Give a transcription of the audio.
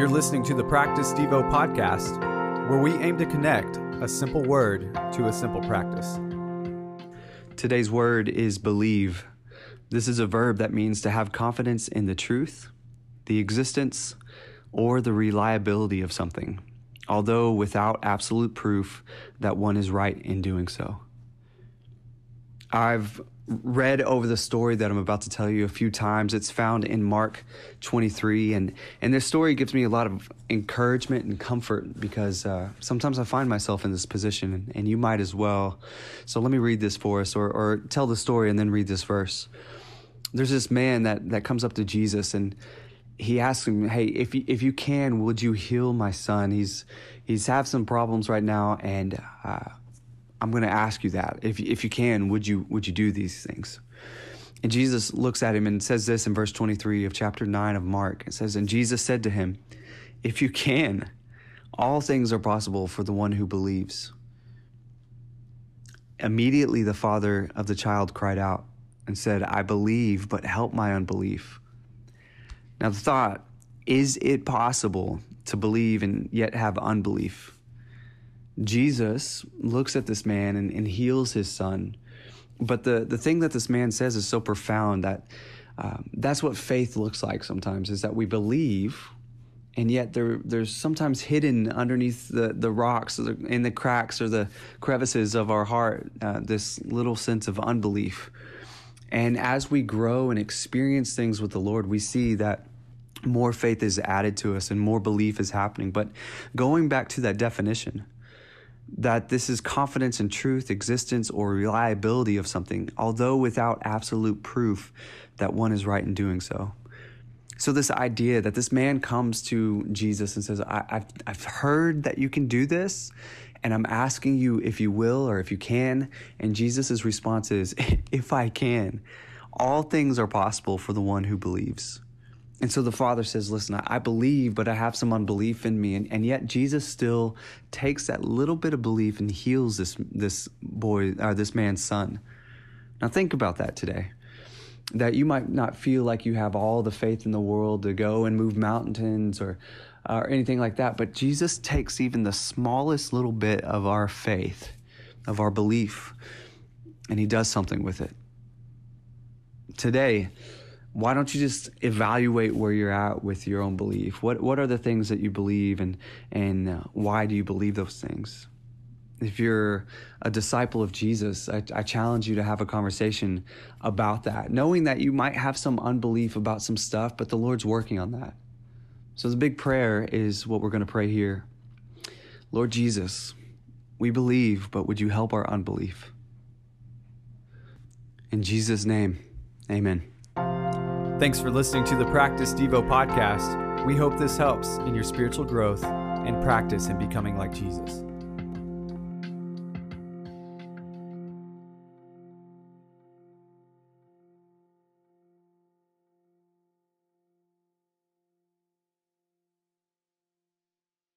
You're listening to the Practice Devo podcast, where we aim to connect a simple word to a simple practice. Today's word is believe. This is a verb that means to have confidence in the truth, the existence, or the reliability of something, although without absolute proof that one is right in doing so. I've read over the story that I'm about to tell you a few times. It's found in Mark 23, and and this story gives me a lot of encouragement and comfort because uh, sometimes I find myself in this position, and, and, you might as well. So let me read this for us, or or tell the story and then read this verse. There's this man that that comes up to Jesus and he asks him, "Hey, if you, if you can, would you heal my son? He's he's have some problems right now, and." Uh, I'm going to ask you that. If, if you can, would you, would you do these things? And Jesus looks at him and says this in verse 23 of chapter 9 of Mark. It says, And Jesus said to him, If you can, all things are possible for the one who believes. Immediately the father of the child cried out and said, I believe, but help my unbelief. Now, the thought is it possible to believe and yet have unbelief? Jesus looks at this man and, and heals his son. But the, the thing that this man says is so profound that um, that's what faith looks like sometimes is that we believe and yet there, there's sometimes hidden underneath the, the rocks in the cracks or the crevices of our heart uh, this little sense of unbelief and as we grow and experience things with the lord we see that more faith is added to us and more belief is happening but going back to that definition that this is confidence in truth, existence, or reliability of something, although without absolute proof that one is right in doing so. So, this idea that this man comes to Jesus and says, I, have I've heard that you can do this, and I'm asking you if you will or if you can. And Jesus' response is, If I can. All things are possible for the one who believes. And so the father says, Listen, I believe, but I have some unbelief in me. And, and yet Jesus still takes that little bit of belief and heals this, this boy, or this man's son. Now think about that today. That you might not feel like you have all the faith in the world to go and move mountains or, uh, or anything like that. But Jesus takes even the smallest little bit of our faith, of our belief, and he does something with it. Today, why don't you just evaluate where you're at with your own belief? What what are the things that you believe and and uh, why do you believe those things? If you're a disciple of Jesus, I, I challenge you to have a conversation about that, knowing that you might have some unbelief about some stuff, but the Lord's working on that. So the big prayer is what we're going to pray here. Lord Jesus, we believe, but would you help our unbelief? In Jesus' name, amen. Thanks for listening to the Practice Devo podcast. We hope this helps in your spiritual growth and practice in becoming like Jesus.